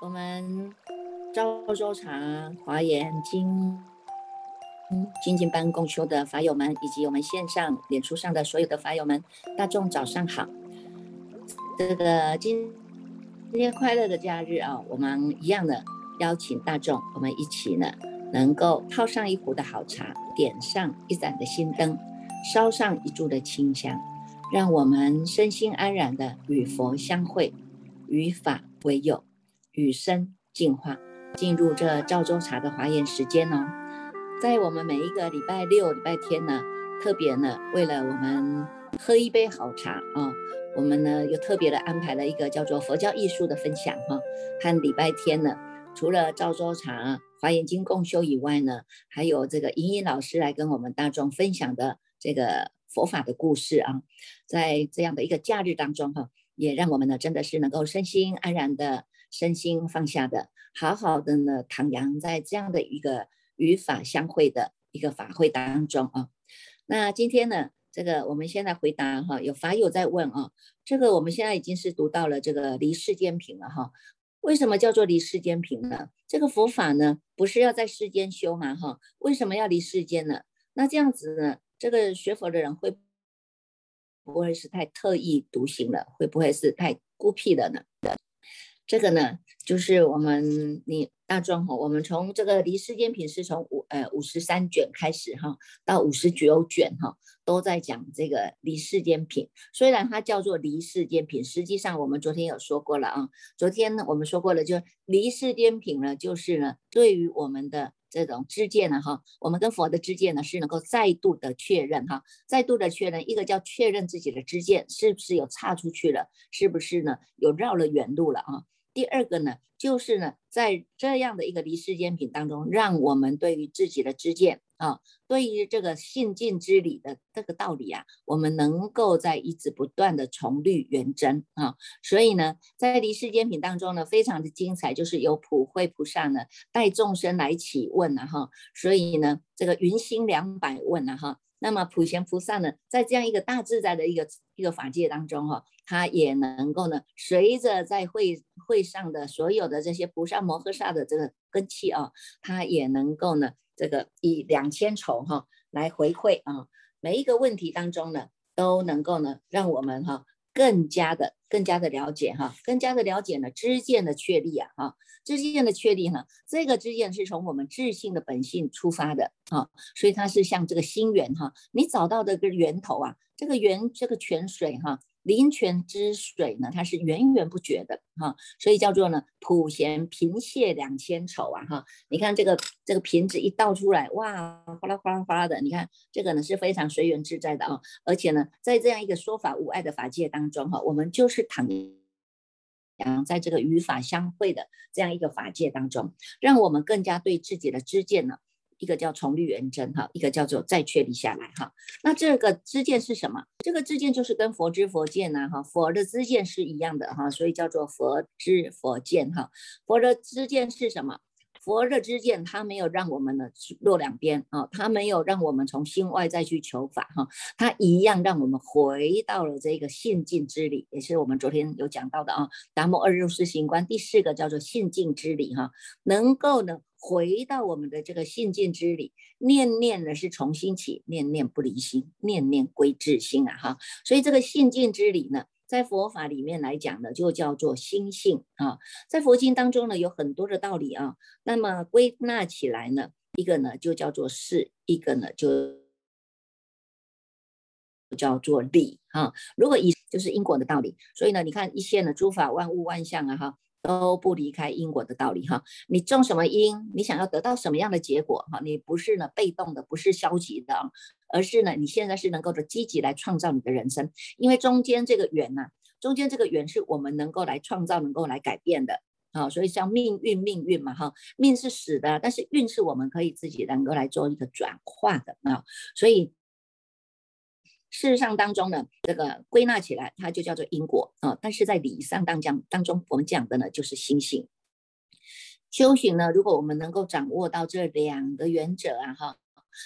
我们赵州茶华严经精进班共修的法友们，以及我们线上脸书上的所有的法友们，大众早上好。这个今今天快乐的假日啊，我们一样的邀请大众，我们一起呢，能够泡上一壶的好茶，点上一盏的心灯，烧上一柱的清香，让我们身心安然的与佛相会，与法为友。与生进化，进入这赵州茶的华严时间哦。在我们每一个礼拜六、礼拜天呢，特别呢，为了我们喝一杯好茶啊，我们呢又特别的安排了一个叫做佛教艺术的分享哈。和礼拜天呢，除了赵州茶华严经共修以外呢，还有这个莹莹老师来跟我们大众分享的这个佛法的故事啊。在这样的一个假日当中哈，也让我们呢真的是能够身心安然的。身心放下的，好好的呢，徜徉在这样的一个与法相会的一个法会当中啊。那今天呢，这个我们现在回答哈，有法友在问啊，这个我们现在已经是读到了这个离世间品了哈。为什么叫做离世间品呢？这个佛法呢，不是要在世间修嘛？哈，为什么要离世间呢？那这样子呢，这个学佛的人会不会是太特意独行了？会不会是太孤僻了呢？这个呢，就是我们你大众哈，我们从这个离世间品是从五呃五十三卷开始哈，到五十九卷哈，都在讲这个离世间品。虽然它叫做离世间品，实际上我们昨天有说过了啊。昨天呢，我们说过了，就离世间品呢，就是呢，对于我们的这种知见呢哈，我们跟佛的知见呢是能够再度的确认哈，再度的确认，一个叫确认自己的知见是不是有差出去了，是不是呢有绕了远路了啊？第二个呢，就是呢，在这样的一个离世间品当中，让我们对于自己的知见啊，对于这个信尽之理的这个道理啊，我们能够在一直不断的重虑圆真啊。所以呢，在离世间品当中呢，非常的精彩，就是有普慧菩萨呢带众生来起问了哈。所以呢，这个云心两百问了哈。那么普贤菩萨呢，在这样一个大自在的一个一个法界当中哈，他也能够呢，随着在会会上的所有的这些菩萨摩诃萨的这个根器啊，他也能够呢，这个以两千重哈来回馈啊，每一个问题当中呢，都能够呢，让我们哈。更加的、更加的了解哈，更加的了解呢，知见的确立啊，哈，知见的确立哈，这个知见是从我们自性的本性出发的啊，所以它是像这个心源哈，你找到的个源头啊，这个源这个泉水哈。灵泉之水呢，它是源源不绝的哈，所以叫做呢普贤贫泻两千丑啊哈。你看这个这个瓶子一倒出来，哇，哗啦哗啦哗啦的，你看这个呢是非常随缘自在的啊。而且呢，在这样一个说法无碍的法界当中哈，我们就是躺养在这个与法相会的这样一个法界当中，让我们更加对自己的知见呢。一个叫从律圆真哈，一个叫做再确立下来哈。那这个支见是什么？这个支见就是跟佛知佛见呐哈，佛的支见是一样的哈，所以叫做佛知佛见哈。佛的支见是什么？佛的知见，他没有让我们呢落两边啊，他没有让我们从心外再去求法哈，他一样让我们回到了这个信境之理，也是我们昨天有讲到的啊。达摩二入四行观第四个叫做信境之理哈，能够呢。回到我们的这个信境之理，念念呢是重新起，念念不离心，念念归至心啊哈。所以这个信境之理呢，在佛法里面来讲呢，就叫做心性啊。在佛经当中呢，有很多的道理啊。那么归纳起来呢，一个呢就叫做事，一个呢就叫做理啊。如果以就是因果的道理，所以呢，你看一线的诸法万物万象啊哈。都不离开因果的道理哈，你种什么因，你想要得到什么样的结果哈？你不是呢被动的，不是消极的，而是呢你现在是能够的积极来创造你的人生，因为中间这个缘呐，中间这个缘是我们能够来创造，能够来改变的啊，所以叫命运命运嘛哈，命是死的，但是运是我们可以自己能够来做一个转化的啊，所以。事实上当中呢，这个归纳起来，它就叫做因果啊。但是在理上当讲当中，我们讲的呢就是心性。修行呢，如果我们能够掌握到这两个原则啊，哈，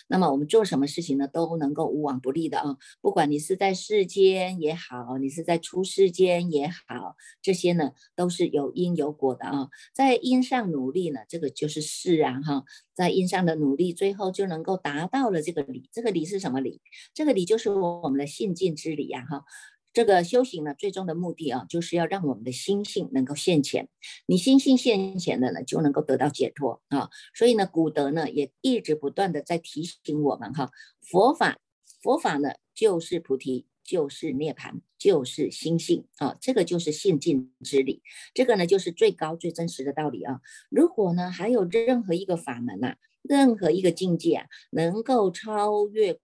那么我们做什么事情呢，都能够无往不利的啊。不管你是在世间也好，你是在出世间也好，这些呢都是有因有果的啊。在因上努力呢，这个就是事啊哈。在因上的努力，最后就能够达到了这个理。这个理是什么理？这个理就是我们的信境之理呀哈。这个修行呢，最终的目的啊，就是要让我们的心性能够现前。你心性现前的呢，就能够得到解脱啊。所以呢，古德呢也一直不断的在提醒我们哈，佛法，佛法呢就是菩提，就是涅槃，就是心性啊。这个就是现境之理，这个呢就是最高最真实的道理啊。如果呢还有任何一个法门呐，任何一个境界啊，能够超越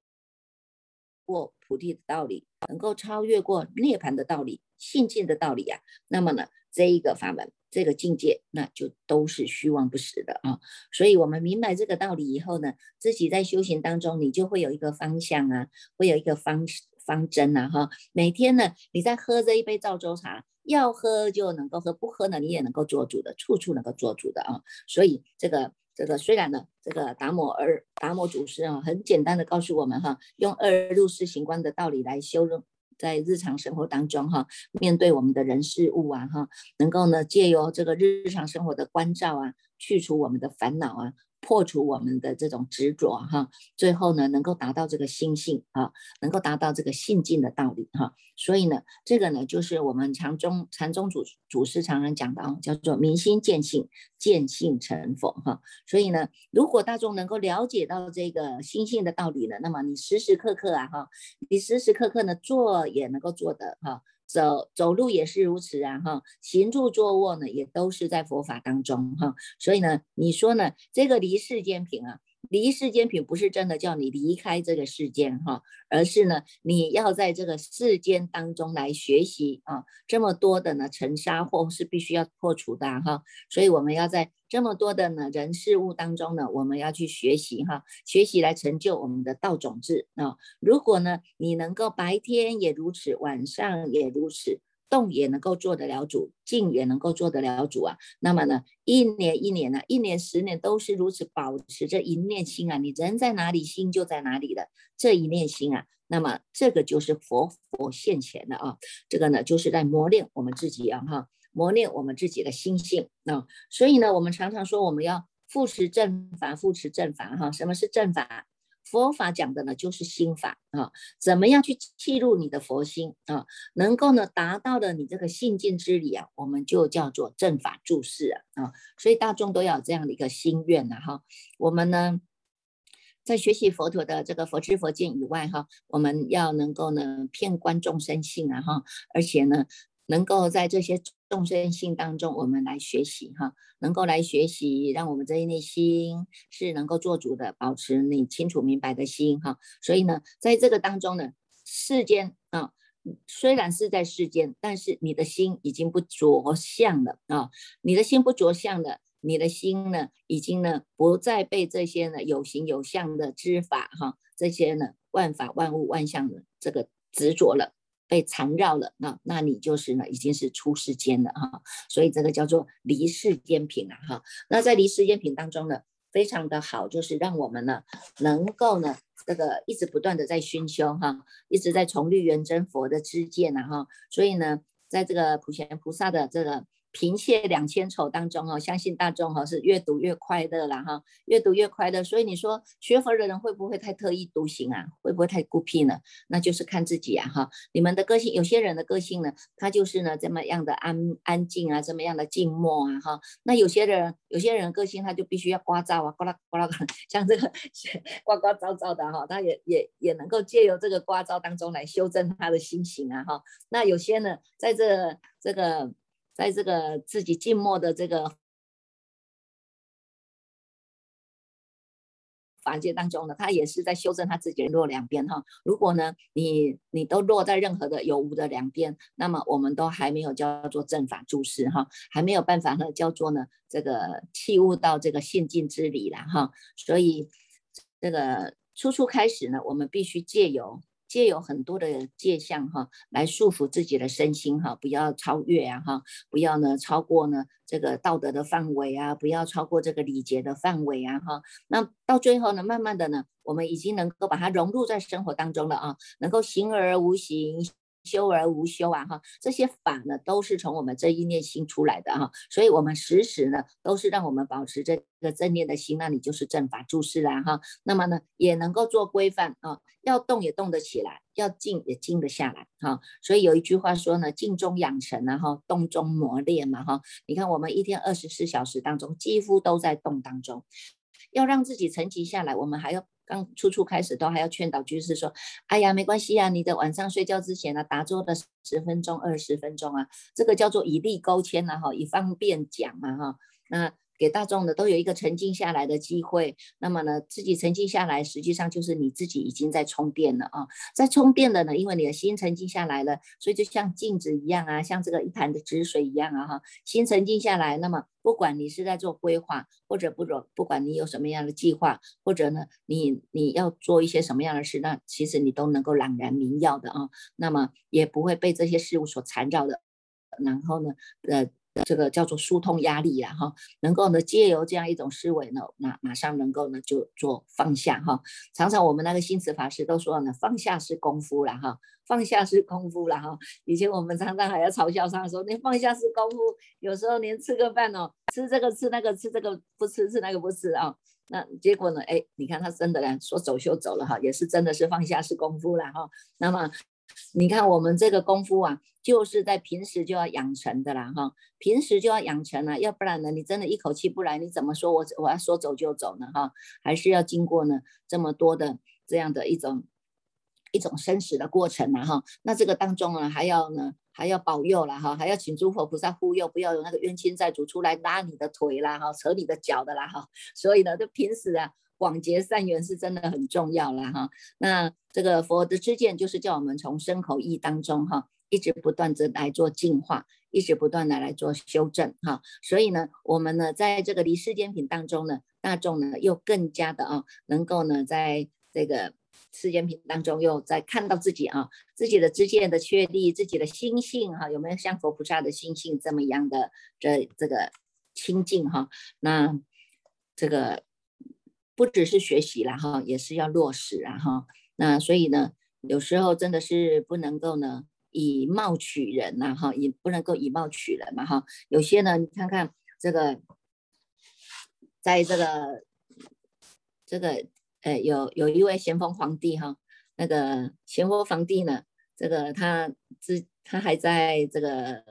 过菩提的道理。能够超越过涅槃的道理、信境的道理呀，那么呢，这一个法门、这个境界，那就都是虚妄不实的啊。所以，我们明白这个道理以后呢，自己在修行当中，你就会有一个方向啊，会有一个方方针呐，哈。每天呢，你在喝这一杯赵州茶，要喝就能够喝，不喝呢，你也能够做主的，处处能够做主的啊。所以，这个。这个虽然呢，这个达摩尔达摩祖师啊，很简单的告诉我们哈，用二入四行观的道理来修润，在日常生活当中哈，面对我们的人事物啊哈，能够呢借由这个日常生活的关照啊，去除我们的烦恼啊。破除我们的这种执着哈，最后呢能够达到这个心性啊，能够达到这个性境的道理哈。所以呢，这个呢就是我们禅宗禅宗祖祖师常常讲的啊，叫做明心见性，见性成佛哈。所以呢，如果大众能够了解到这个心性的道理呢，那么你时时刻刻啊哈，你时时刻刻呢做也能够做得哈。走走路也是如此啊，哈，行住坐卧呢，也都是在佛法当中哈，所以呢，你说呢，这个离世间品啊。离世间品不是真的叫你离开这个世间哈，而是呢，你要在这个世间当中来学习啊，这么多的呢尘沙或是必须要破除的哈，所以我们要在这么多的呢人事物当中呢，我们要去学习哈，学习来成就我们的道种子啊。如果呢你能够白天也如此，晚上也如此。动也能够做得了主，静也能够做得了主啊。那么呢，一年一年呢，一年十年都是如此，保持着一念心啊。你人在哪里，心就在哪里的这一念心啊。那么这个就是佛佛现前的啊。这个呢，就是在磨练我们自己啊，哈，磨练我们自己的心性啊。所以呢，我们常常说我们要复持正法，复持正法哈。什么是正法？佛法讲的呢，就是心法啊，怎么样去契入你的佛心啊，能够呢达到了你这个信境之理啊，我们就叫做正法注释啊啊，所以大众都要这样的一个心愿呐哈。我们呢，在学习佛陀的这个佛知佛见以外哈，我们要能够呢遍观众生性啊哈，而且呢。能够在这些众生性当中，我们来学习哈，能够来学习，让我们这一内心是能够做主的，保持你清楚明白的心哈。所以呢，在这个当中呢，世间啊，虽然是在世间，但是你的心已经不着相了啊，你的心不着相了，你的心呢，已经呢不再被这些呢有形有相的知法哈，这些呢万法万物万象的这个执着了。被缠绕了，那那你就是呢，已经是出世间了哈，所以这个叫做离世间品啊哈。那在离世间品当中呢，非常的好，就是让我们呢能够呢这个一直不断的在熏修哈，一直在从绿圆真佛的知见呐哈，所以呢，在这个普贤菩萨的这个。贫血两千丑当中哦，相信大众哈是越读越快乐了哈，越读越快乐。所以你说学佛的人会不会太特立独行啊？会不会太孤僻呢？那就是看自己啊哈。你们的个性，有些人的个性呢，他就是呢这么样的安安静啊，这么样的静默啊哈。那有些人，有些人个性他就必须要呱噪啊，呱啦呱啦刮，像这个呱呱噪噪的哈，他也也也能够借由这个呱噪当中来修正他的心情啊哈。那有些呢，在这这个。在这个自己静默的这个房间当中呢，他也是在修正他自己落两边哈。如果呢，你你都落在任何的有无的两边，那么我们都还没有叫做正法注释哈，还没有办法呢叫做呢这个器悟到这个现境之理了哈。所以这个初初开始呢，我们必须借由借有很多的界相哈，来束缚自己的身心哈，不要超越啊哈，不要呢超过呢这个道德的范围啊，不要超过这个礼节的范围啊哈。那到最后呢，慢慢的呢，我们已经能够把它融入在生活当中了啊，能够形而无形。修而无修啊，哈，这些法呢都是从我们这一念心出来的哈，所以我们时时呢都是让我们保持这个正念的心，那你就是正法注释啦哈。那么呢也能够做规范啊，要动也动得起来，要静也静得下来哈。所以有一句话说呢，静中养成然后动中磨练嘛哈。你看我们一天二十四小时当中几乎都在动当中，要让自己沉寂下来，我们还要。刚初初开始都还要劝导居士说：“哎呀，没关系啊，你的晚上睡觉之前呢，打坐的十分钟、二十分钟啊，这个叫做以力勾牵了，哈，以方便讲嘛，哈，那。”给大众的都有一个沉静下来的机会，那么呢，自己沉静下来，实际上就是你自己已经在充电了啊，在充电的呢，因为你的心沉静下来了，所以就像镜子一样啊，像这个一潭的止水一样啊，哈，心沉静下来，那么不管你是在做规划，或者不不不管你有什么样的计划，或者呢，你你要做一些什么样的事，那其实你都能够朗然明耀的啊，那么也不会被这些事物所缠绕的，然后呢，呃。这个叫做疏通压力啊，哈，能够呢借由这样一种思维呢，那马上能够呢就做放下哈。常常我们那个心慈法师都说呢，放下是功夫了哈，放下是功夫了哈。以前我们常常还要嘲笑他说，你放下是功夫，有时候连吃个饭哦，吃这个吃那个吃这个不吃吃那个不吃啊，那结果呢，哎，你看他真的呢说走就走了哈，也是真的是放下是功夫了哈。那么。你看我们这个功夫啊，就是在平时就要养成的啦，哈，平时就要养成了，要不然呢，你真的一口气不来，你怎么说我我要说走就走呢，哈，还是要经过呢这么多的这样的一种一种生死的过程呢，哈，那这个当中呢，还要呢还要保佑了，哈，还要请诸佛菩萨护佑，不要有那个冤亲债主出来拉你的腿啦，哈，扯你的脚的啦，哈，所以呢，就平时啊。广结善缘是真的很重要了哈。那这个佛的知见就是叫我们从身口意当中哈，一直不断的来做净化，一直不断的来做修正哈。所以呢，我们呢在这个离世间品当中呢，大众呢又更加的啊，能够呢在这个世间品当中又在看到自己啊自己的知见的确立，自己的心性哈，有没有像佛菩萨的心性这么样的这这个清净哈？那这个。不只是学习了哈，也是要落实啊哈。那所以呢，有时候真的是不能够呢以貌取人呐哈，也不能够以貌取人嘛哈。有些呢，你看看这个，在这个这个呃，有有一位咸丰皇帝哈，那个咸丰皇帝呢，这个他之他还在这个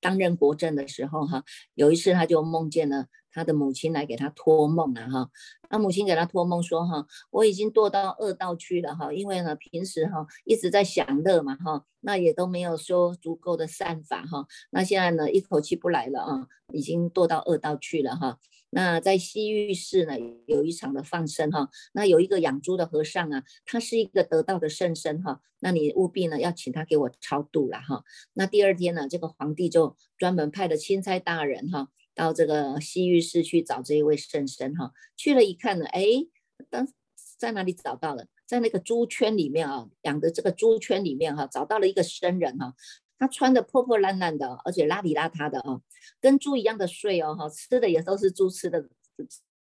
担任国政的时候哈，有一次他就梦见了。他的母亲来给他托梦了哈，那母亲给他托梦说哈，我已经堕到恶道去了哈，因为呢平时哈一直在享乐嘛哈，那也都没有说足够的善法哈，那现在呢一口气不来了啊，已经堕到恶道去了哈。那在西域市呢有一场的放生哈，那有一个养猪的和尚啊，他是一个得道的圣僧哈，那你务必呢要请他给我超度了哈。那第二天呢，这个皇帝就专门派了钦差大人哈。到这个西域市去找这一位圣僧哈，去了一看呢，哎，当在哪里找到了？在那个猪圈里面啊，养的这个猪圈里面哈，找到了一个僧人哈，他穿的破破烂烂的，而且邋里邋遢的啊，跟猪一样的睡哦哈，吃的也都是猪吃的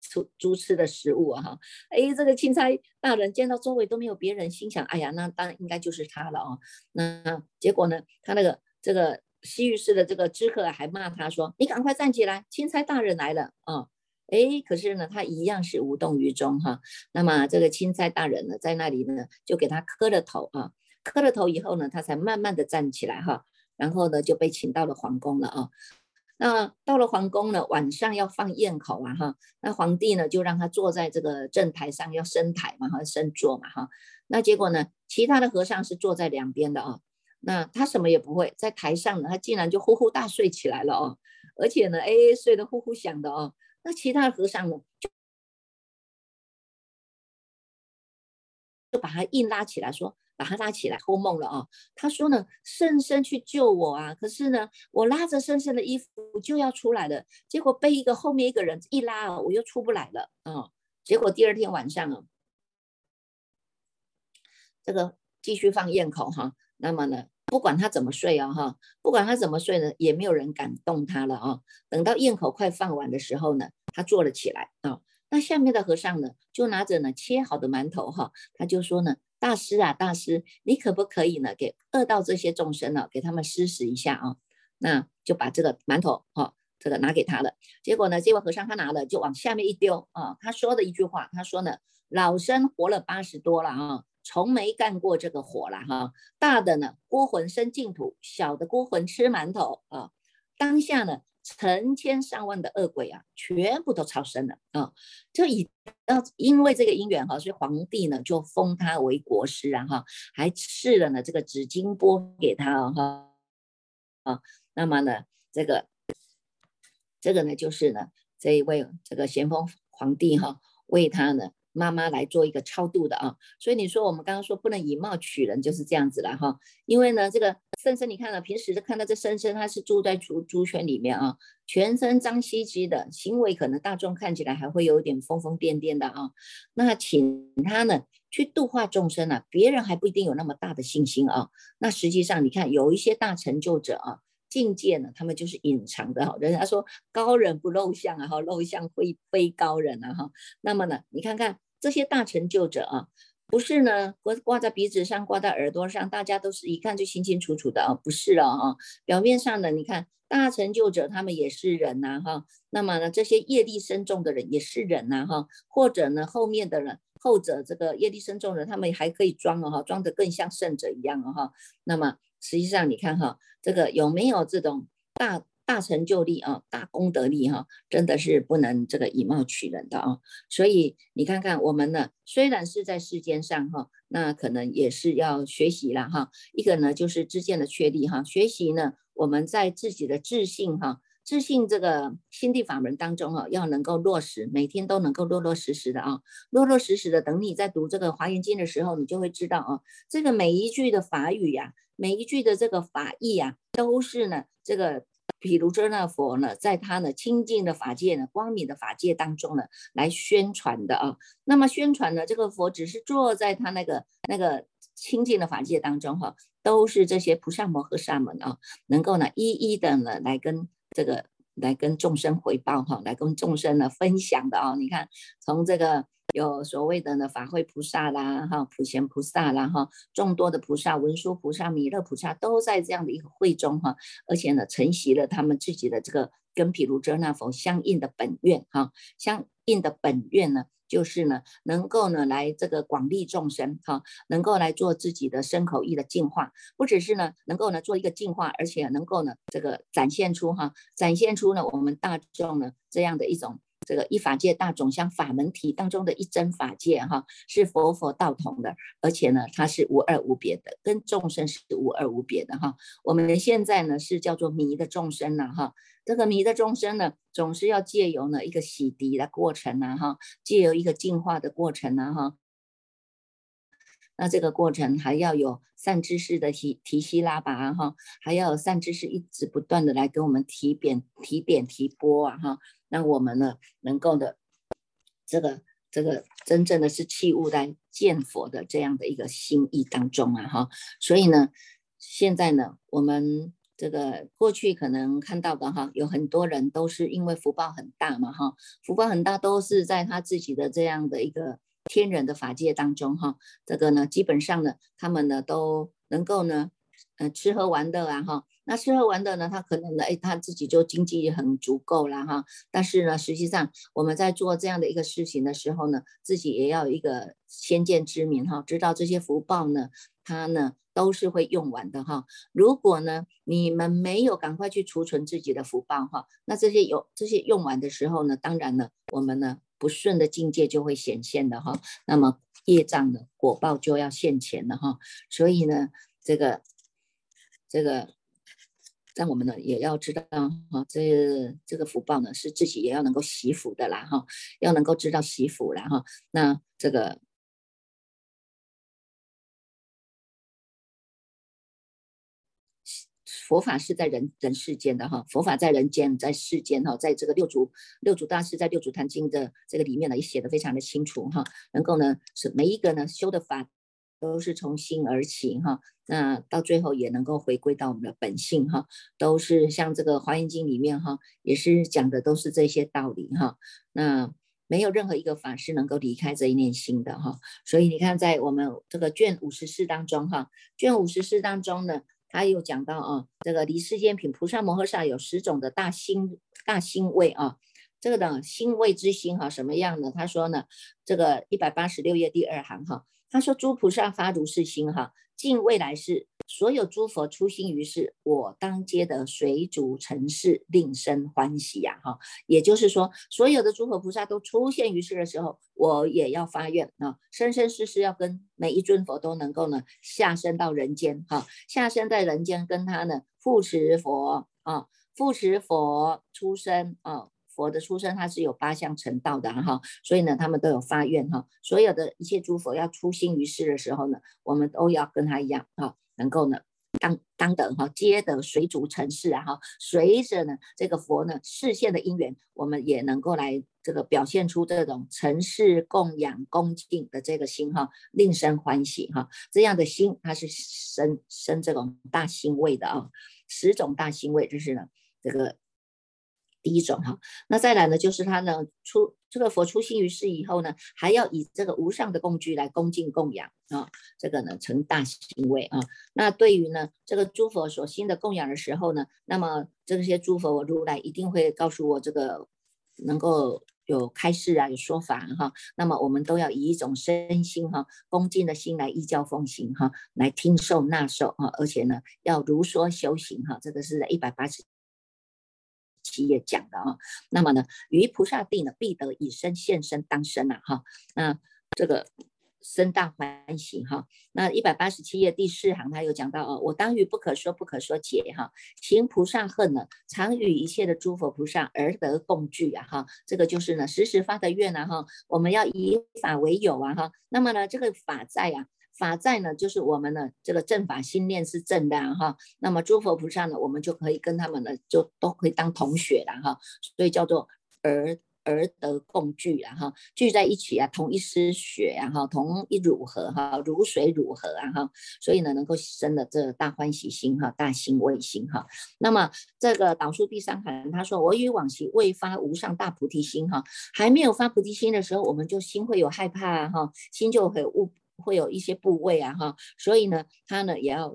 猪猪吃的食物啊哈，哎，这个钦差大人见到周围都没有别人，心想，哎呀，那当然应该就是他了哦。那结果呢，他那个这个。西域市的这个知客还骂他说：“你赶快站起来，钦差大人来了啊！”哎，可是呢，他一样是无动于衷哈。那么这个钦差大人呢，在那里呢，就给他磕了头啊，磕了头以后呢，他才慢慢的站起来哈。然后呢，就被请到了皇宫了啊。那到了皇宫呢，晚上要放宴口啊哈。那皇帝呢，就让他坐在这个正台上，要升台嘛哈，升座嘛哈。那结果呢，其他的和尚是坐在两边的啊。那他什么也不会，在台上呢，他竟然就呼呼大睡起来了哦，而且呢，哎，睡得呼呼响的哦。那其他和尚呢，就就把他硬拉起来，说把他拉起来托梦了啊。他说呢，圣僧去救我啊，可是呢，我拉着圣僧的衣服就要出来了，结果被一个后面一个人一拉，我又出不来了啊。结果第二天晚上啊，这个。继续放焰口哈。那么呢，不管他怎么睡哦哈，不管他怎么睡呢，也没有人敢动他了啊。等到咽口快放完的时候呢，他坐了起来啊。那下面的和尚呢，就拿着呢切好的馒头哈，他就说呢，大师啊，大师，你可不可以呢，给饿到这些众生呢，给他们施食一下啊？那就把这个馒头哈，这个拿给他了。结果呢，这位和尚他拿了就往下面一丢啊，他说的一句话，他说呢，老生活了八十多了啊，从没干过这个活了哈。大的呢，孤魂生净土；小的孤魂吃馒头啊。当下呢。成千上万的恶鬼啊，全部都超生了啊！就以要因为这个因缘哈，所以皇帝呢就封他为国师啊哈，还赐了呢这个紫金钵给他哈啊。那么呢，这个这个呢就是呢这一位这个咸丰皇帝哈为他呢。妈妈来做一个超度的啊，所以你说我们刚刚说不能以貌取人，就是这样子了哈。因为呢，这个圣僧你看了，平时看到这圣僧他是住在猪猪圈里面啊，全身脏兮兮的，行为可能大众看起来还会有一点疯疯癫癫的啊。那请他呢去度化众生啊，别人还不一定有那么大的信心啊。那实际上你看有一些大成就者啊。境界呢，他们就是隐藏的哈。人家说高人不露相啊，哈，露相会非高人啊，哈。那么呢，你看看这些大成就者啊，不是呢挂挂在鼻子上，挂在耳朵上，大家都是一看就清清楚楚的啊，不是了啊。表面上的你看大成就者，他们也是人呐，哈。那么呢，这些业力深重的人也是人呐，哈。或者呢，后面的人，后者这个业力深重的，他们还可以装哦，哈，装得更像圣者一样哦，哈。那么。实际上，你看哈，这个有没有这种大大成就力啊，大功德力哈，真的是不能这个以貌取人的啊。所以你看看我们呢，虽然是在世间上哈，那可能也是要学习了哈。一个呢就是知见的确立哈，学习呢我们在自己的自信哈。自信这个心地法门当中啊，要能够落实，每天都能够落落实实的啊，落落实实的。等你在读这个《华严经》的时候，你就会知道啊，这个每一句的法语呀，每一句的这个法义啊，都是呢，这个毗卢遮那佛呢，在他的清净的法界呢，光明的法界当中呢，来宣传的啊。那么宣传呢，这个佛只是坐在他那个那个清净的法界当中哈，都是这些菩萨摩诃萨们啊，能够呢一一的呢来跟。这个来跟众生回报哈，来跟众生呢分享的啊！你看，从这个有所谓的呢法会菩萨啦，哈普贤菩萨啦，哈众多的菩萨、文殊菩萨、弥勒菩萨都在这样的一个会中哈，而且呢承袭了他们自己的这个跟毗卢遮那佛相应的本愿哈，相应的本愿呢。就是呢，能够呢来这个广利众生哈，能够来做自己的身口意的净化，不只是呢能够呢做一个净化，而且能够呢这个展现出哈，展现出呢我们大众呢这样的一种。这个一法界大种像法门体当中的一真法界哈，是佛佛道同的，而且呢，它是无二无别的，跟众生是无二无别的哈。我们现在呢是叫做迷的众生了哈，这个迷的众生呢，总是要借由呢一个洗涤的过程呢哈，借由一个净化的过程呢哈。那这个过程还要有善知识的提提息拉拔哈，还要有善知识一直不断的来给我们提点提点提拨啊哈，那我们呢能够的这个这个真正的是器物在见佛的这样的一个心意当中啊哈，所以呢现在呢我们这个过去可能看到的哈，有很多人都是因为福报很大嘛哈，福报很大都是在他自己的这样的一个。天人的法界当中，哈，这个呢，基本上呢，他们呢都能够呢，呃，吃喝玩乐啊，哈，那吃喝玩乐呢，他可能呢，哎，他自己就经济很足够了，哈，但是呢，实际上我们在做这样的一个事情的时候呢，自己也要一个先见之明，哈，知道这些福报呢，它呢都是会用完的，哈，如果呢你们没有赶快去储存自己的福报，哈，那这些有这些用完的时候呢，当然呢，我们呢。不顺的境界就会显现的哈，那么业障的果报就要现前了哈，所以呢，这个这个，但我们呢也要知道哈，这这个福报呢是自己也要能够惜福的啦哈，要能够知道惜福啦哈，那这个。佛法是在人人世间的哈，佛法在人间，在世间哈，在这个六祖六祖大师在《六祖坛经》的这个里面呢，也写的非常的清楚哈，能够呢是每一个呢修的法都是从心而起哈，那到最后也能够回归到我们的本性哈，都是像这个《华严经》里面哈，也是讲的都是这些道理哈。那没有任何一个法是能够离开这一念心的哈，所以你看在我们这个卷五十四当中哈，卷五十四当中呢，他又讲到啊，这个离世间品菩萨摩诃萨有十种的大心大心位啊。这个呢，心位之心哈，什么样呢？他说呢，这个一百八十六页第二行哈，他说诸菩萨发如是心哈，尽未来世所有诸佛出心于世，我当皆得随逐尘世，令生欢喜呀哈。也就是说，所有的诸佛菩萨都出现于世的时候，我也要发愿啊，生生世世要跟每一尊佛都能够呢下生到人间哈，下生在人间跟他呢复持佛啊，复持佛出生啊。佛的出生，他是有八相成道的哈，所以呢，他们都有发愿哈。所有的一切诸佛要出心于世的时候呢，我们都要跟他一样哈，能够呢当当等哈，皆得随逐尘世啊哈。随着呢这个佛呢视线的因缘，我们也能够来这个表现出这种尘世供养恭敬的这个心哈，令生欢喜哈。这样的心，它是生生这种大欣慰的啊。十种大欣慰就是呢这个。第一种哈，那再来呢，就是他呢出这个佛出心于世以后呢，还要以这个无上的供具来恭敬供养啊，这个呢成大行为啊。那对于呢这个诸佛所心的供养的时候呢，那么这些诸佛如来一定会告诉我这个能够有开示啊，有说法哈。那么我们都要以一种身心哈恭敬的心来依教奉行哈，来听受纳受哈，而且呢要如说修行哈，这个是一百八十。企业讲的啊，那么呢，于菩萨地呢，必得以身现身当身啊，哈，那这个生大欢喜哈。那一百八十七页第四行，他有讲到哦，我当于不可说不可说解哈，行菩萨恨呢，常与一切的诸佛菩萨而得共聚啊，哈，这个就是呢，时时发的愿啊，哈，我们要以法为友啊，哈，那么呢，这个法在呀。法在呢，就是我们的这个正法心念是正的哈，那么诸佛菩萨呢，我们就可以跟他们呢就都可以当同学了哈，所以叫做儿儿得共聚啊哈，聚在一起啊，同一丝血啊哈，同一乳河哈，如水乳河啊哈，所以呢能够生了这大欢喜心哈，大心为心哈。那么这个导数第三行他说，我与往昔未发无上大菩提心哈，还没有发菩提心的时候，我们就心会有害怕哈，心就会误。会有一些部位啊哈，所以呢，他呢也要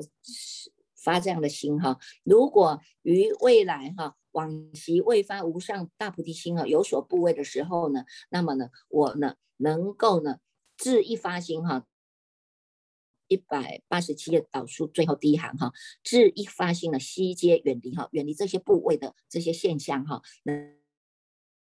发这样的心哈。如果于未来哈，往昔未发无上大菩提心啊，有所部位的时候呢，那么呢，我呢能够呢自一发心哈，一百八十七页导数最后第一行哈，自一发心呢，悉皆远离哈，远离这些部位的这些现象哈，能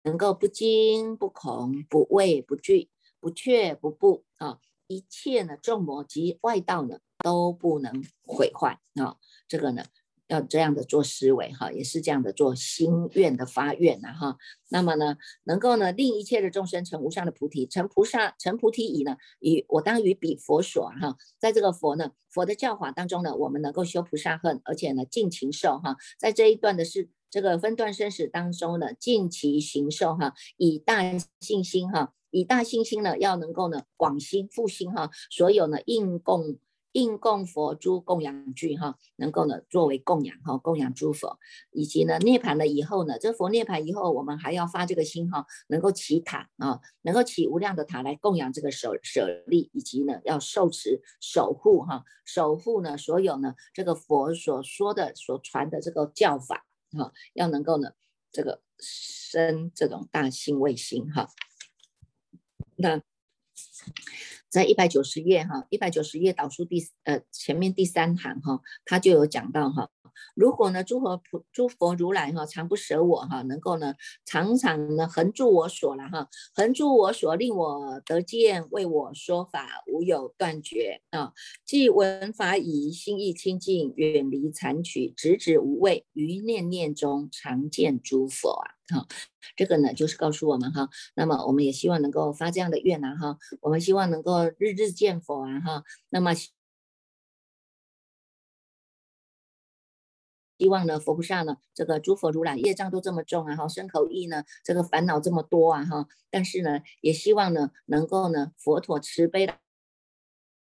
能够不惊不恐不畏不惧不怯不怖啊。一切呢，众魔及外道呢，都不能毁坏啊！这个呢，要这样的做思维哈，也是这样的做心愿的发愿呐哈。那么呢，能够呢，令一切的众生成无上的菩提，成菩萨，成菩提以呢，以我当于彼佛所哈，在这个佛呢，佛的教法当中呢，我们能够修菩萨恨，而且呢，尽情受哈，在这一段的是这个分段生死当中呢，尽其行受哈，以大信心哈。以大信心呢，要能够呢广心复兴哈，所有呢应供应供佛诸供养具哈，能够呢作为供养哈，供养诸佛，以及呢涅槃了以后呢，这佛涅槃以后，我们还要发这个心哈，能够起塔啊，能够起无量的塔来供养这个舍舍利，以及呢要受持守护哈，守护呢所有呢这个佛所说的所传的这个教法哈，要能够呢这个生这种大心为心哈。那在一百九十页哈，一百九十页导数第呃前面第三行哈，他就有讲到哈。如果呢，诸佛普诸佛如来哈，常不舍我哈，能够呢，常常呢恒住我所了哈，恒住我所，令我得见，为我说法，无有断绝啊。即闻法以心意清净，远离残取，直指无畏，于念念中常见诸佛啊。哈，这个呢，就是告诉我们哈，那么我们也希望能够发这样的愿啊哈，我们希望能够日日见佛啊哈，那么。希望呢，佛菩萨呢，这个诸佛如来业障都这么重啊，哈，身口意呢，这个烦恼这么多啊，哈，但是呢，也希望呢，能够呢，佛陀慈悲的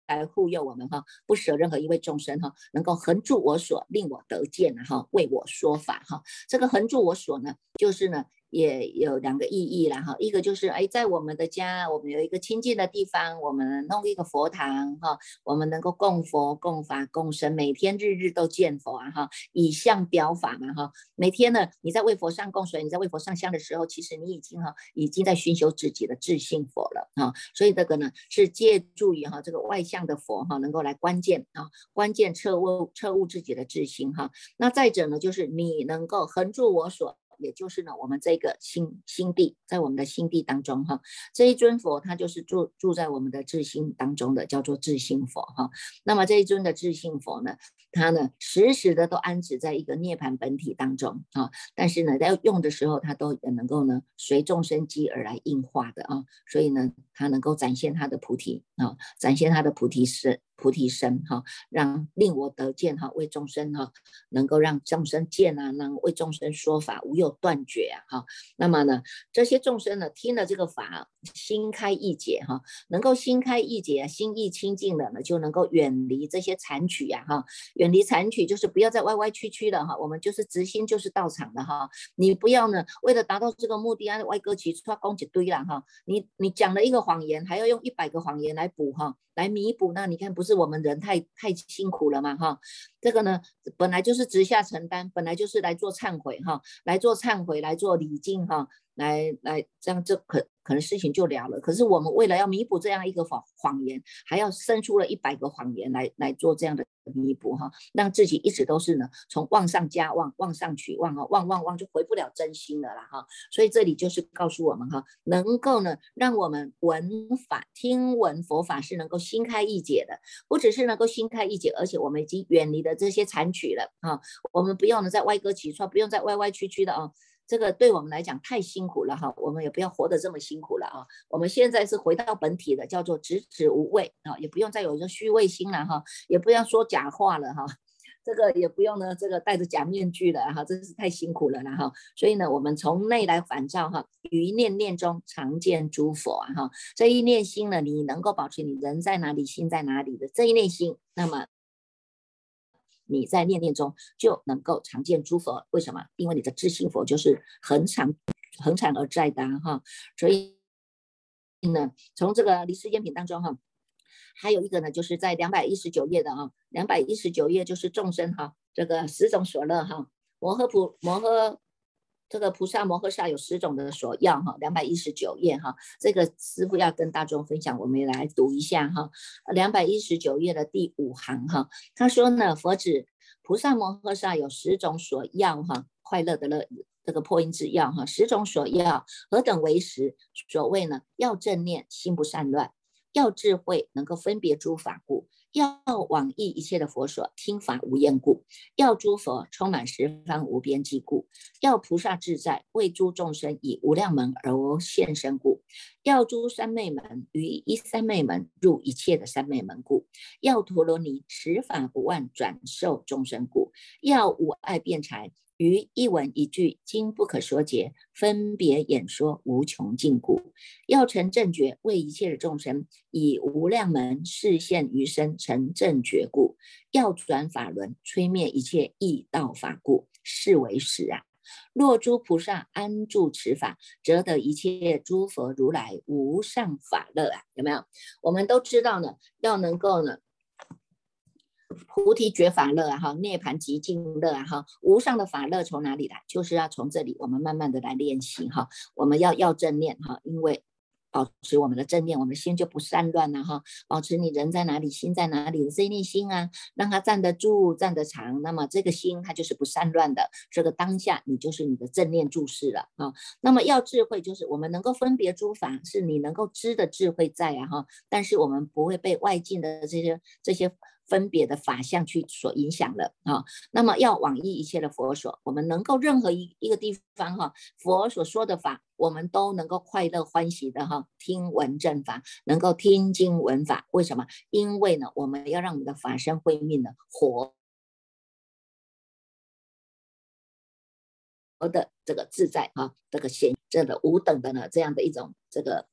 来护佑我们哈，不舍任何一位众生哈，能够恒住我所，令我得见哈，为我说法哈。这个恒住我所呢，就是呢。也有两个意义啦哈，一个就是哎，在我们的家，我们有一个清净的地方，我们弄一个佛堂哈，我们能够供佛、供法、供神，每天日日都见佛啊哈，以相表法嘛哈，每天呢，你在为佛上供水，你在为佛上香的时候，其实你已经哈，已经在寻求自己的自信佛了啊，所以这个呢，是借助于哈这个外向的佛哈，能够来关键啊，关键彻悟彻悟自己的自信哈，那再者呢，就是你能够恒住我所。也就是呢，我们这个心心地，在我们的心地当中哈，这一尊佛他就是住住在我们的智心当中的，叫做智心佛哈。那么这一尊的智性佛呢，它呢时时的都安置在一个涅盘本体当中啊。但是呢，在用的时候，它都也能够呢随众生机而来应化的啊。所以呢，它能够展现它的菩提啊，展现它的菩提是。菩提身哈，让令我得见哈，为众生哈，能够让众生见啊，能为众生说法，无有断绝啊哈。那么呢，这些众生呢，听了这个法，心开意解哈，能够心开意解，心意清净了呢，就能够远离这些残曲呀哈，远离残曲就是不要再歪歪曲曲的哈，我们就是直心就是道场的哈，你不要呢，为了达到这个目的啊，歪歌起出攻一堆了哈，你你讲了一个谎言，还要用一百个谎言来补哈。来弥补，那你看不是我们人太太辛苦了嘛？哈，这个呢本来就是直下承担，本来就是来做忏悔哈，来做忏悔，来做礼敬哈，来来这样这可可能事情就了了。可是我们为了要弥补这样一个谎谎言，还要生出了一百个谎言来来做这样的。弥补哈，让自己一直都是呢，从妄上加妄，妄上取妄啊，妄妄妄就回不了真心了啦哈。所以这里就是告诉我们哈，能够呢，让我们闻法听闻佛法是能够心开意解的，不只是能够心开意解，而且我们已经远离了这些残曲了啊。我们不用呢再歪歌起错，不用再歪歪曲曲的啊。这个对我们来讲太辛苦了哈，我们也不要活得这么辛苦了啊。我们现在是回到本体的，叫做直指无畏啊，也不用再有一个虚伪心了哈，也不要说假话了哈，这个也不用呢，这个戴着假面具了哈，真是太辛苦了了哈。所以呢，我们从内来反照哈，于念念中常见诸佛啊哈，这一念心呢，你能够保持你人在哪里，心在哪里的这一念心，那么。你在念念中就能够常见诸佛，为什么？因为你的自性佛就是恒常、恒常而在的哈。所以呢，从这个离世间品当中哈，还有一个呢，就是在两百一十九页的啊，两百一十九页就是众生哈，这个十种所乐哈，摩诃普摩诃。这个菩萨摩诃萨有十种的所要哈，两百一十九页哈，这个师傅要跟大众分享，我们来读一下哈，两百一十九页的第五行哈，他说呢，佛指菩萨摩诃萨有十种所要哈，快乐的乐这个破音字要哈，十种所要何等为十？所谓呢，要正念，心不散乱；要智慧，能够分别诸法故。要往诣一切的佛所，听法无厌故；要诸佛充满十方无边际故；要菩萨自在为诸众生以无量门而现身故；要诸三昧门于一三昧门入一切的三昧门故；要陀罗尼持法不忘转受众生故；要无碍辩才。于一文一句今不可说解，分别演说无穷尽故，要成正觉，为一切的众生以无量门示现余生成正觉故，要转法轮，吹灭一切异道法故，是为实啊！若诸菩萨安住此法，则得一切诸佛如来无上法乐啊！有没有？我们都知道呢，要能够呢。菩提觉法乐啊，哈，涅盘极尽乐啊，哈，无上的法乐从哪里来？就是要从这里，我们慢慢的来练习哈。我们要要正念哈，因为保持我们的正念，我们心就不散乱了哈。保持你人在哪里，心在哪里的这一念心啊，让它站得住，站得长，那么这个心它就是不散乱的。这个当下你就是你的正念注视了啊。那么要智慧，就是我们能够分别诸法，是你能够知的智慧在啊哈。但是我们不会被外境的这些这些。分别的法相去所影响了啊，那么要往依一切的佛所，我们能够任何一一个地方哈，佛所说的法，我们都能够快乐欢喜的哈，听闻正法，能够听经闻法，为什么？因为呢，我们要让我们的法身慧命呢活活的这个自在啊，这个显这的无等的呢这样的一种这个。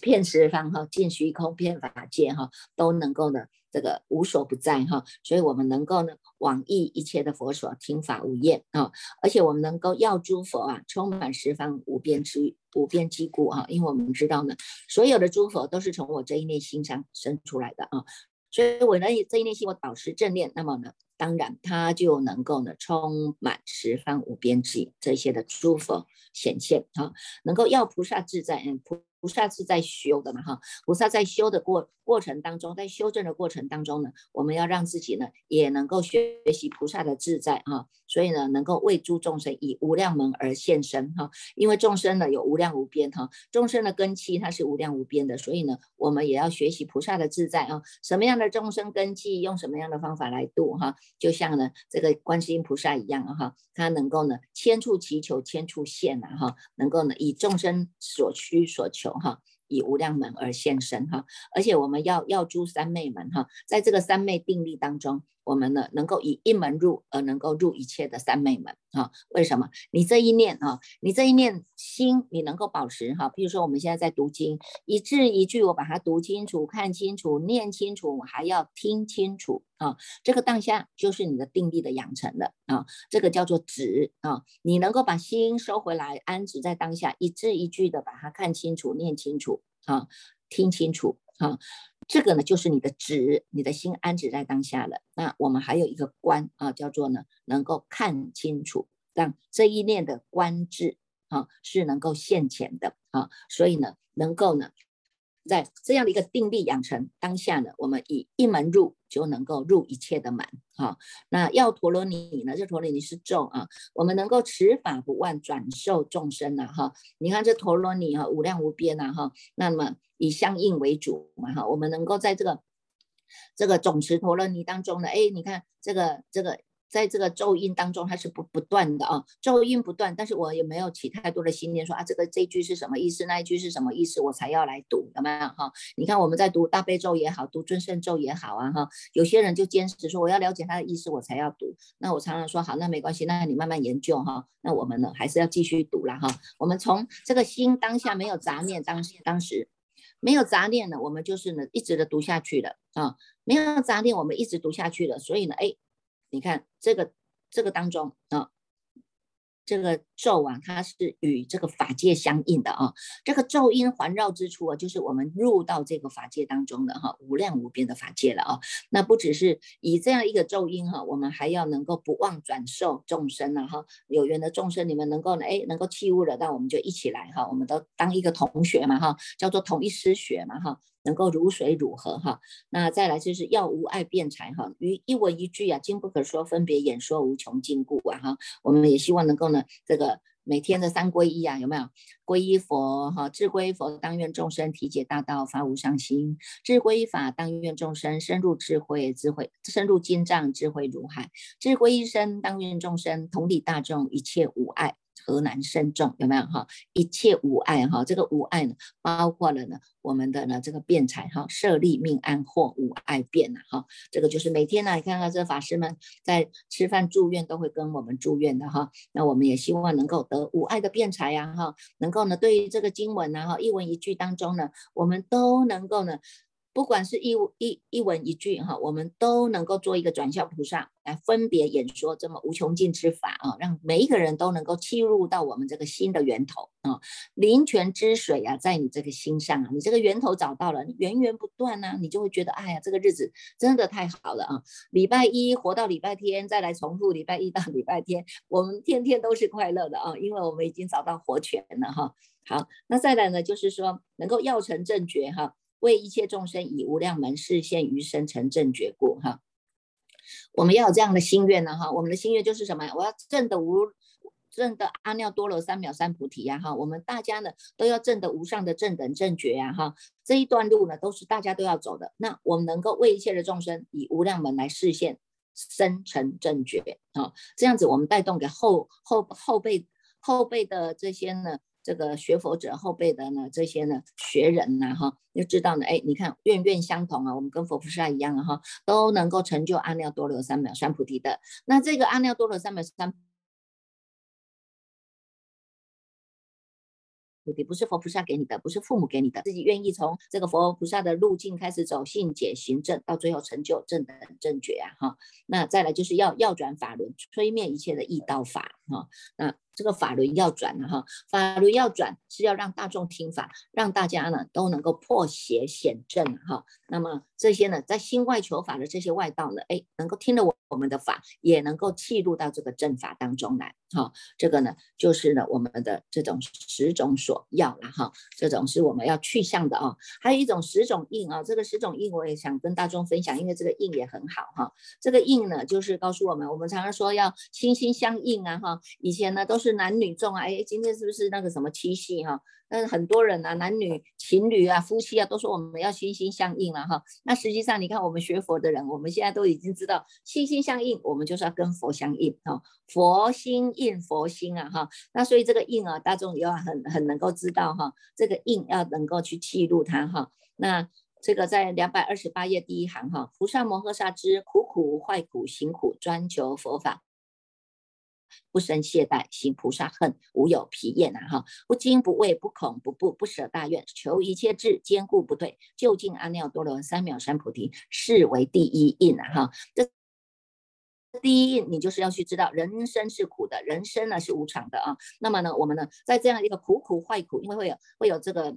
遍十方哈，尽虚空遍法界哈，都能够呢这个无所不在哈，所以我们能够呢往诣一切的佛所，听法无厌啊，而且我们能够要诸佛啊，充满十方无边之无边机故啊，因为我们知道呢，所有的诸佛都是从我这一念心上生出来的啊，所以我呢这一念心我保持正念，那么呢。当然，它就能够呢，充满十方无边际这些的诸佛显现啊，能够要菩萨自在，嗯，菩菩萨是在修的嘛哈，菩萨在修的过过程当中，在修正的过程当中呢，我们要让自己呢，也能够学习菩萨的自在啊，所以呢，能够为诸众生以无量门而现身哈，因为众生呢有无量无边哈，众生的根器它是无量无边的，所以呢，我们也要学习菩萨的自在啊，什么样的众生根器，用什么样的方法来度哈。就像呢，这个观世音菩萨一样啊哈，他能够呢，千处祈求千处现呐哈，能够呢，以众生所需所求哈。以无量门而现身哈，而且我们要要诸三昧门哈，在这个三昧定力当中，我们呢能够以一门入而能够入一切的三昧门啊？为什么？你这一念啊，你这一念心，你能够保持哈？比如说我们现在在读经，一字一句我把它读清楚、看清楚、念清楚，我还要听清楚啊。这个当下就是你的定力的养成了啊，这个叫做止啊。你能够把心收回来，安止在当下，一字一句的把它看清楚、念清楚。啊，听清楚啊，这个呢就是你的止，你的心安止在当下了。那我们还有一个观啊，叫做呢能够看清楚，让这一念的观智啊是能够现前的啊，所以呢能够呢。在这样的一个定力养成当下呢，我们以一门入就能够入一切的门哈。那要陀罗尼呢？这陀罗尼是咒啊，我们能够持法不忘转受众生呐哈。你看这陀罗尼哈无量无边呐哈，那么以相应为主嘛哈，我们能够在这个这个总持陀罗尼当中呢，哎，你看这个这个。在这个咒音当中，它是不不断的啊，咒音不断，但是我也没有起太多的心念，说啊，这个这句是什么意思，那一句是什么意思，我才要来读，有没有哈？你看我们在读大悲咒也好，读尊圣咒也好啊哈，有些人就坚持说我要了解它的意思，我才要读。那我常常说好，那没关系，那你慢慢研究哈。那我们呢，还是要继续读了哈。我们从这个心当下没有杂念，当当时没有杂念呢，我们就是呢一直的读下去了啊，没有杂念，我们一直读下去了，所以呢，哎。你看这个这个当中啊，这个咒啊，它是与这个法界相应的啊。这个咒音环绕之处啊，就是我们入到这个法界当中的哈，无量无边的法界了啊。那不只是以这样一个咒音哈，我们还要能够不忘转受众生啊哈。有缘的众生，你们能够呢，哎，能够弃悟了，那我们就一起来哈，我们都当一个同学嘛哈，叫做同一师学嘛哈。能够如水如河哈，那再来就是要无爱辩才哈，于一文一句啊，经不可说，分别演说无穷尽故啊哈。我们也希望能够呢，这个每天的三皈依啊，有没有？皈依佛哈，智归佛，当愿众生体解大道，发无上心；智归法，当愿众生深入智慧，智慧深入经藏，智慧如海；智归一生，当愿众生同理大众，一切无碍。河南深重有没有哈？一切无碍哈，这个无碍呢，包括了呢我们的呢这个辩才哈，设立命安或无碍辩呐哈，这个就是每天呢，你看看这法师们在吃饭住院都会跟我们祝愿的哈，那我们也希望能够得无碍的辩才呀哈，能够呢对于这个经文呐哈一文一句当中呢，我们都能够呢。不管是一一一文一句哈，我们都能够做一个转向菩萨来分别演说这么无穷尽之法啊，让每一个人都能够契入到我们这个心的源头啊，灵泉之水啊，在你这个心上啊，你这个源头找到了，源源不断呢，你就会觉得哎呀，这个日子真的太好了啊！礼拜一活到礼拜天，再来重复礼拜一到礼拜天，我们天天都是快乐的啊，因为我们已经找到活泉了哈。好，那再来呢，就是说能够要成正觉哈。为一切众生以无量门示现余生成正觉故哈，我们要有这样的心愿呢哈，我们的心愿就是什么？我要证的无证的阿耨多罗三藐三菩提呀哈，我们大家呢都要证的无上的正等正觉呀哈，这一段路呢都是大家都要走的。那我们能够为一切的众生以无量门来示现生成正觉啊，这样子我们带动给后后后辈后辈的这些呢。这个学佛者后辈的呢，这些呢学人呐，哈，就知道呢，哎，你看愿愿相同啊，我们跟佛菩萨一样啊，哈，都能够成就阿耨多罗三藐三菩提的。那这个阿耨多罗三藐三菩提，不是佛菩萨给你的，不是父母给你的，自己愿意从这个佛菩萨的路径开始走，信解行正，到最后成就正等正觉啊哈。那再来就是要要转法轮，吹灭一切的异道法哈。那这个法轮要转了哈，法轮要转是要让大众听法，让大家呢都能够破邪显正哈。那么这些呢，在心外求法的这些外道呢，哎，能够听得我我们的法，也能够契入到这个正法当中来哈。这个呢，就是呢我们的这种十种所要了哈。这种是我们要去向的啊。还有一种十种印啊，这个十种印我也想跟大众分享，因为这个印也很好哈。这个印呢，就是告诉我们，我们常常说要心心相印啊哈。以前呢都是。男女众啊，哎，今天是不是那个什么七夕哈？但是很多人啊，男女情侣啊，夫妻啊，都说我们要心心相印了哈。那实际上，你看我们学佛的人，我们现在都已经知道，心心相印，我们就是要跟佛相应哈。佛心印佛心啊哈。那所以这个印啊，大众要很很能够知道哈，这个印要能够去记录它哈。那这个在两百二十八页第一行哈，菩萨摩诃萨之苦苦坏苦行苦专求佛法。不生懈怠，行菩萨恨，无有疲厌啊！哈，不惊不畏，不恐不怖，不舍大愿，求一切智，坚固不退，就近阿耨多罗三藐三菩提，是为第一印啊！哈，这第一印，你就是要去知道，人生是苦的，人生呢是无常的啊。那么呢，我们呢，在这样一个苦苦坏苦，因为会有会有这个。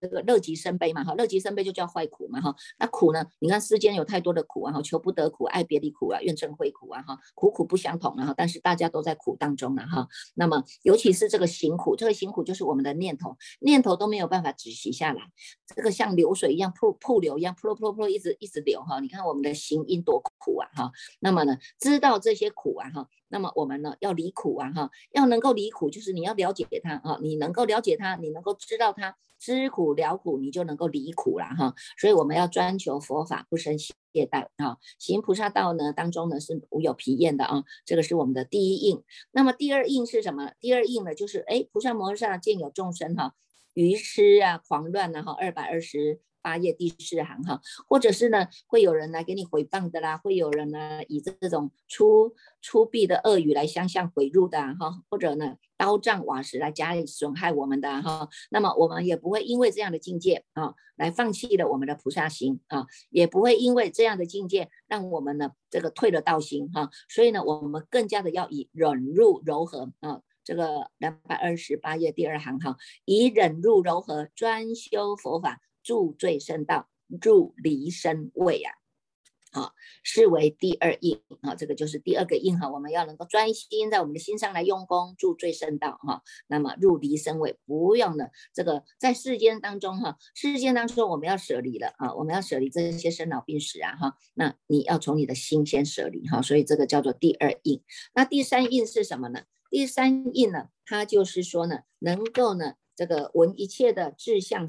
这个乐极生悲嘛，哈，乐极生悲就叫坏苦嘛，哈，那苦呢？你看世间有太多的苦啊，哈，求不得苦，爱别离苦啊，怨憎会苦啊，哈，苦苦不相同啊，哈，但是大家都在苦当中了，哈。那么尤其是这个行苦，这个行苦就是我们的念头，念头都没有办法止息下来，这个像流水一样瀑瀑流一样，扑噜扑噜扑噜一直一直流，哈。你看我们的行因多苦啊，哈。那么呢，知道这些苦啊，哈。那么我们呢，要离苦啊，哈，要能够离苦，就是你要了解它啊，你能够了解它，你能够知道它，知苦了苦，你就能够离苦了哈。所以我们要专求佛法，不生懈怠啊。行菩萨道呢，当中呢是无有疲厌的啊。这个是我们的第一印。那么第二印是什么？第二印呢，就是哎，菩萨摩诃萨见有众生哈，愚痴啊，狂乱啊，哈，二百二十。八页第四行哈，或者是呢，会有人来给你回谤的啦，会有人呢以这种粗粗鄙的恶语来相向毁入的哈，或者呢刀杖瓦石来加以损害我们的哈，那么我们也不会因为这样的境界啊，来放弃了我们的菩萨行啊，也不会因为这样的境界让我们呢这个退了道心哈，所以呢，我们更加的要以忍入柔和啊，这个两百二十八页第二行哈，以忍入柔和专修佛法。住最深道，入离身位啊，好，视为第二印啊，这个就是第二个印哈。我们要能够专心在我们的心上来用功，住最深道哈。那么入离身位，不用的这个在世间当中哈，世间当中我们要舍离了啊，我们要舍离这些生老病死啊哈。那你要从你的心先舍离哈，所以这个叫做第二印。那第三印是什么呢？第三印呢，它就是说呢，能够呢，这个闻一切的志向。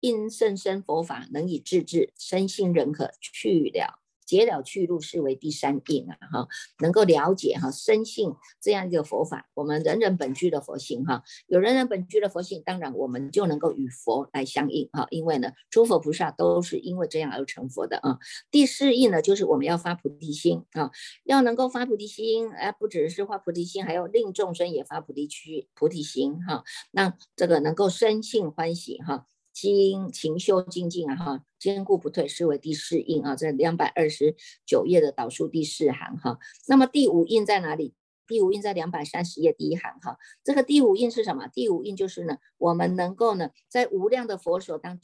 因甚深佛法能以自治身心人可去了解了去路，是为第三印啊！哈，能够了解哈生性这样一个佛法，我们人人本具的佛性哈，有人人本具的佛性，当然我们就能够与佛来相应哈。因为呢，诸佛菩萨都是因为这样而成佛的啊。第四印呢，就是我们要发菩提心啊，要能够发菩提心，哎，不只是发菩提心，还要令众生也发菩提区菩提心哈。让这个能够生性欢喜哈。精勤修精进啊哈，坚固不退，视为第四印啊，在两百二十九页的导数第四行哈。那么第五印在哪里？第五印在两百三十页第一行哈。这个第五印是什么？第五印就是呢，我们能够呢，在无量的佛所当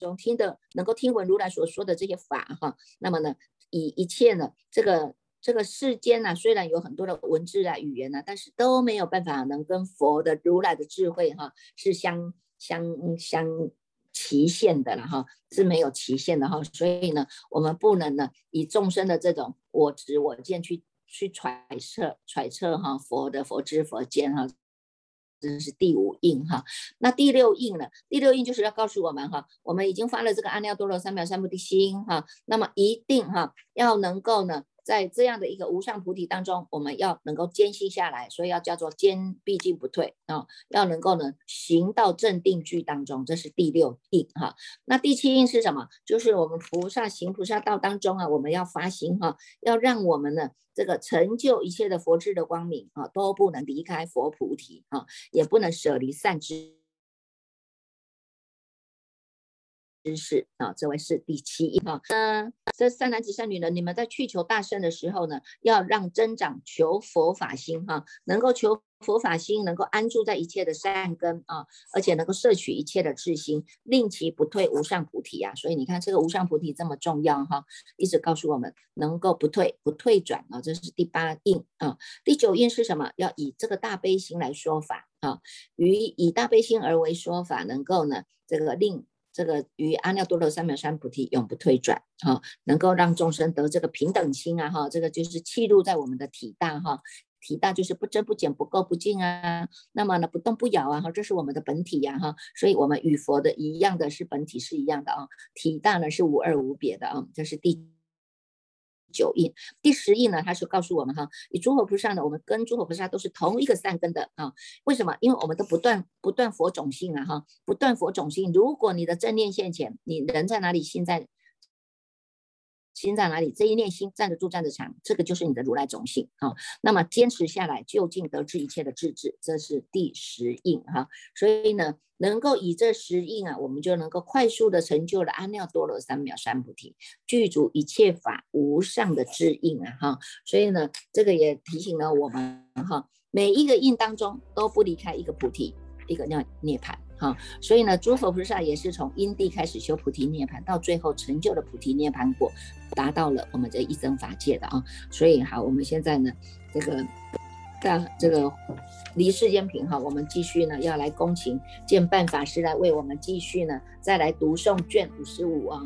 中听的，能够听闻如来所说的这些法哈。那么呢，以一切呢，这个这个世间呢，虽然有很多的文字啊、语言啊，但是都没有办法能跟佛的如来的智慧哈是相相相。期限的了哈，是没有期限的哈，所以呢，我们不能呢以众生的这种我执我见去去揣测揣测哈佛的佛知佛见哈，这是第五印哈。那第六印呢？第六印就是要告诉我们哈，我们已经发了这个阿耨多罗三藐三菩提心哈，那么一定哈要能够呢在这样的一个无上菩提当中，我们要能够坚信下来，所以要叫做坚毕竟不退啊，要能够呢行到正定句当中，这是第六印哈。那第七印是什么？就是我们菩萨行菩萨道当中啊，我们要发心哈，要让我们呢这个成就一切的佛智的光明啊，都不能离开佛菩提啊，也不能舍离善知。知识啊，这位是第七印哈。那这三男子三女呢？你们在去求大圣的时候呢，要让增长求佛法心哈，能够求佛法心，能够安住在一切的善根啊，而且能够摄取一切的智心，令其不退无上菩提啊。所以你看这个无上菩提这么重要哈，一直告诉我们能够不退不退转啊，这是第八印啊。第九印是什么？要以这个大悲心来说法啊，于以大悲心而为说法，能够呢这个令。这个与阿耨多罗三藐三菩提永不退转，哈，能够让众生得这个平等心啊，哈，这个就是气入在我们的体大，哈，体大就是不增不减不垢不净啊，那么呢不动不摇啊，哈，这是我们的本体呀，哈，所以我们与佛的一样的是本体是一样的啊，体大呢是无二无别的啊，这是第。九印第十印呢，他是告诉我们哈，以诸佛菩萨呢，我们跟诸佛菩萨都是同一个善根的啊。为什么？因为我们都不断不断佛种性啊哈，不断佛种性。如果你的正念现前，你人在哪里，心在。心在哪里？这一念心站得住，站得长，这个就是你的如来种性啊。那么坚持下来，究竟得知一切的智智，这是第十印哈。所以呢，能够以这十印啊，我们就能够快速的成就了阿耨多罗三藐三菩提，具足一切法无上的智印啊哈。所以呢，这个也提醒了我们哈，每一个印当中都不离开一个菩提，一个叫涅槃。啊，所以呢，诸佛菩萨也是从因地开始修菩提涅槃，到最后成就了菩提涅槃果，达到了我们这一生法界的啊。所以哈，我们现在呢，这个大这个离世间品哈，我们继续呢要来恭请见办法师来为我们继续呢再来读诵卷五十五啊。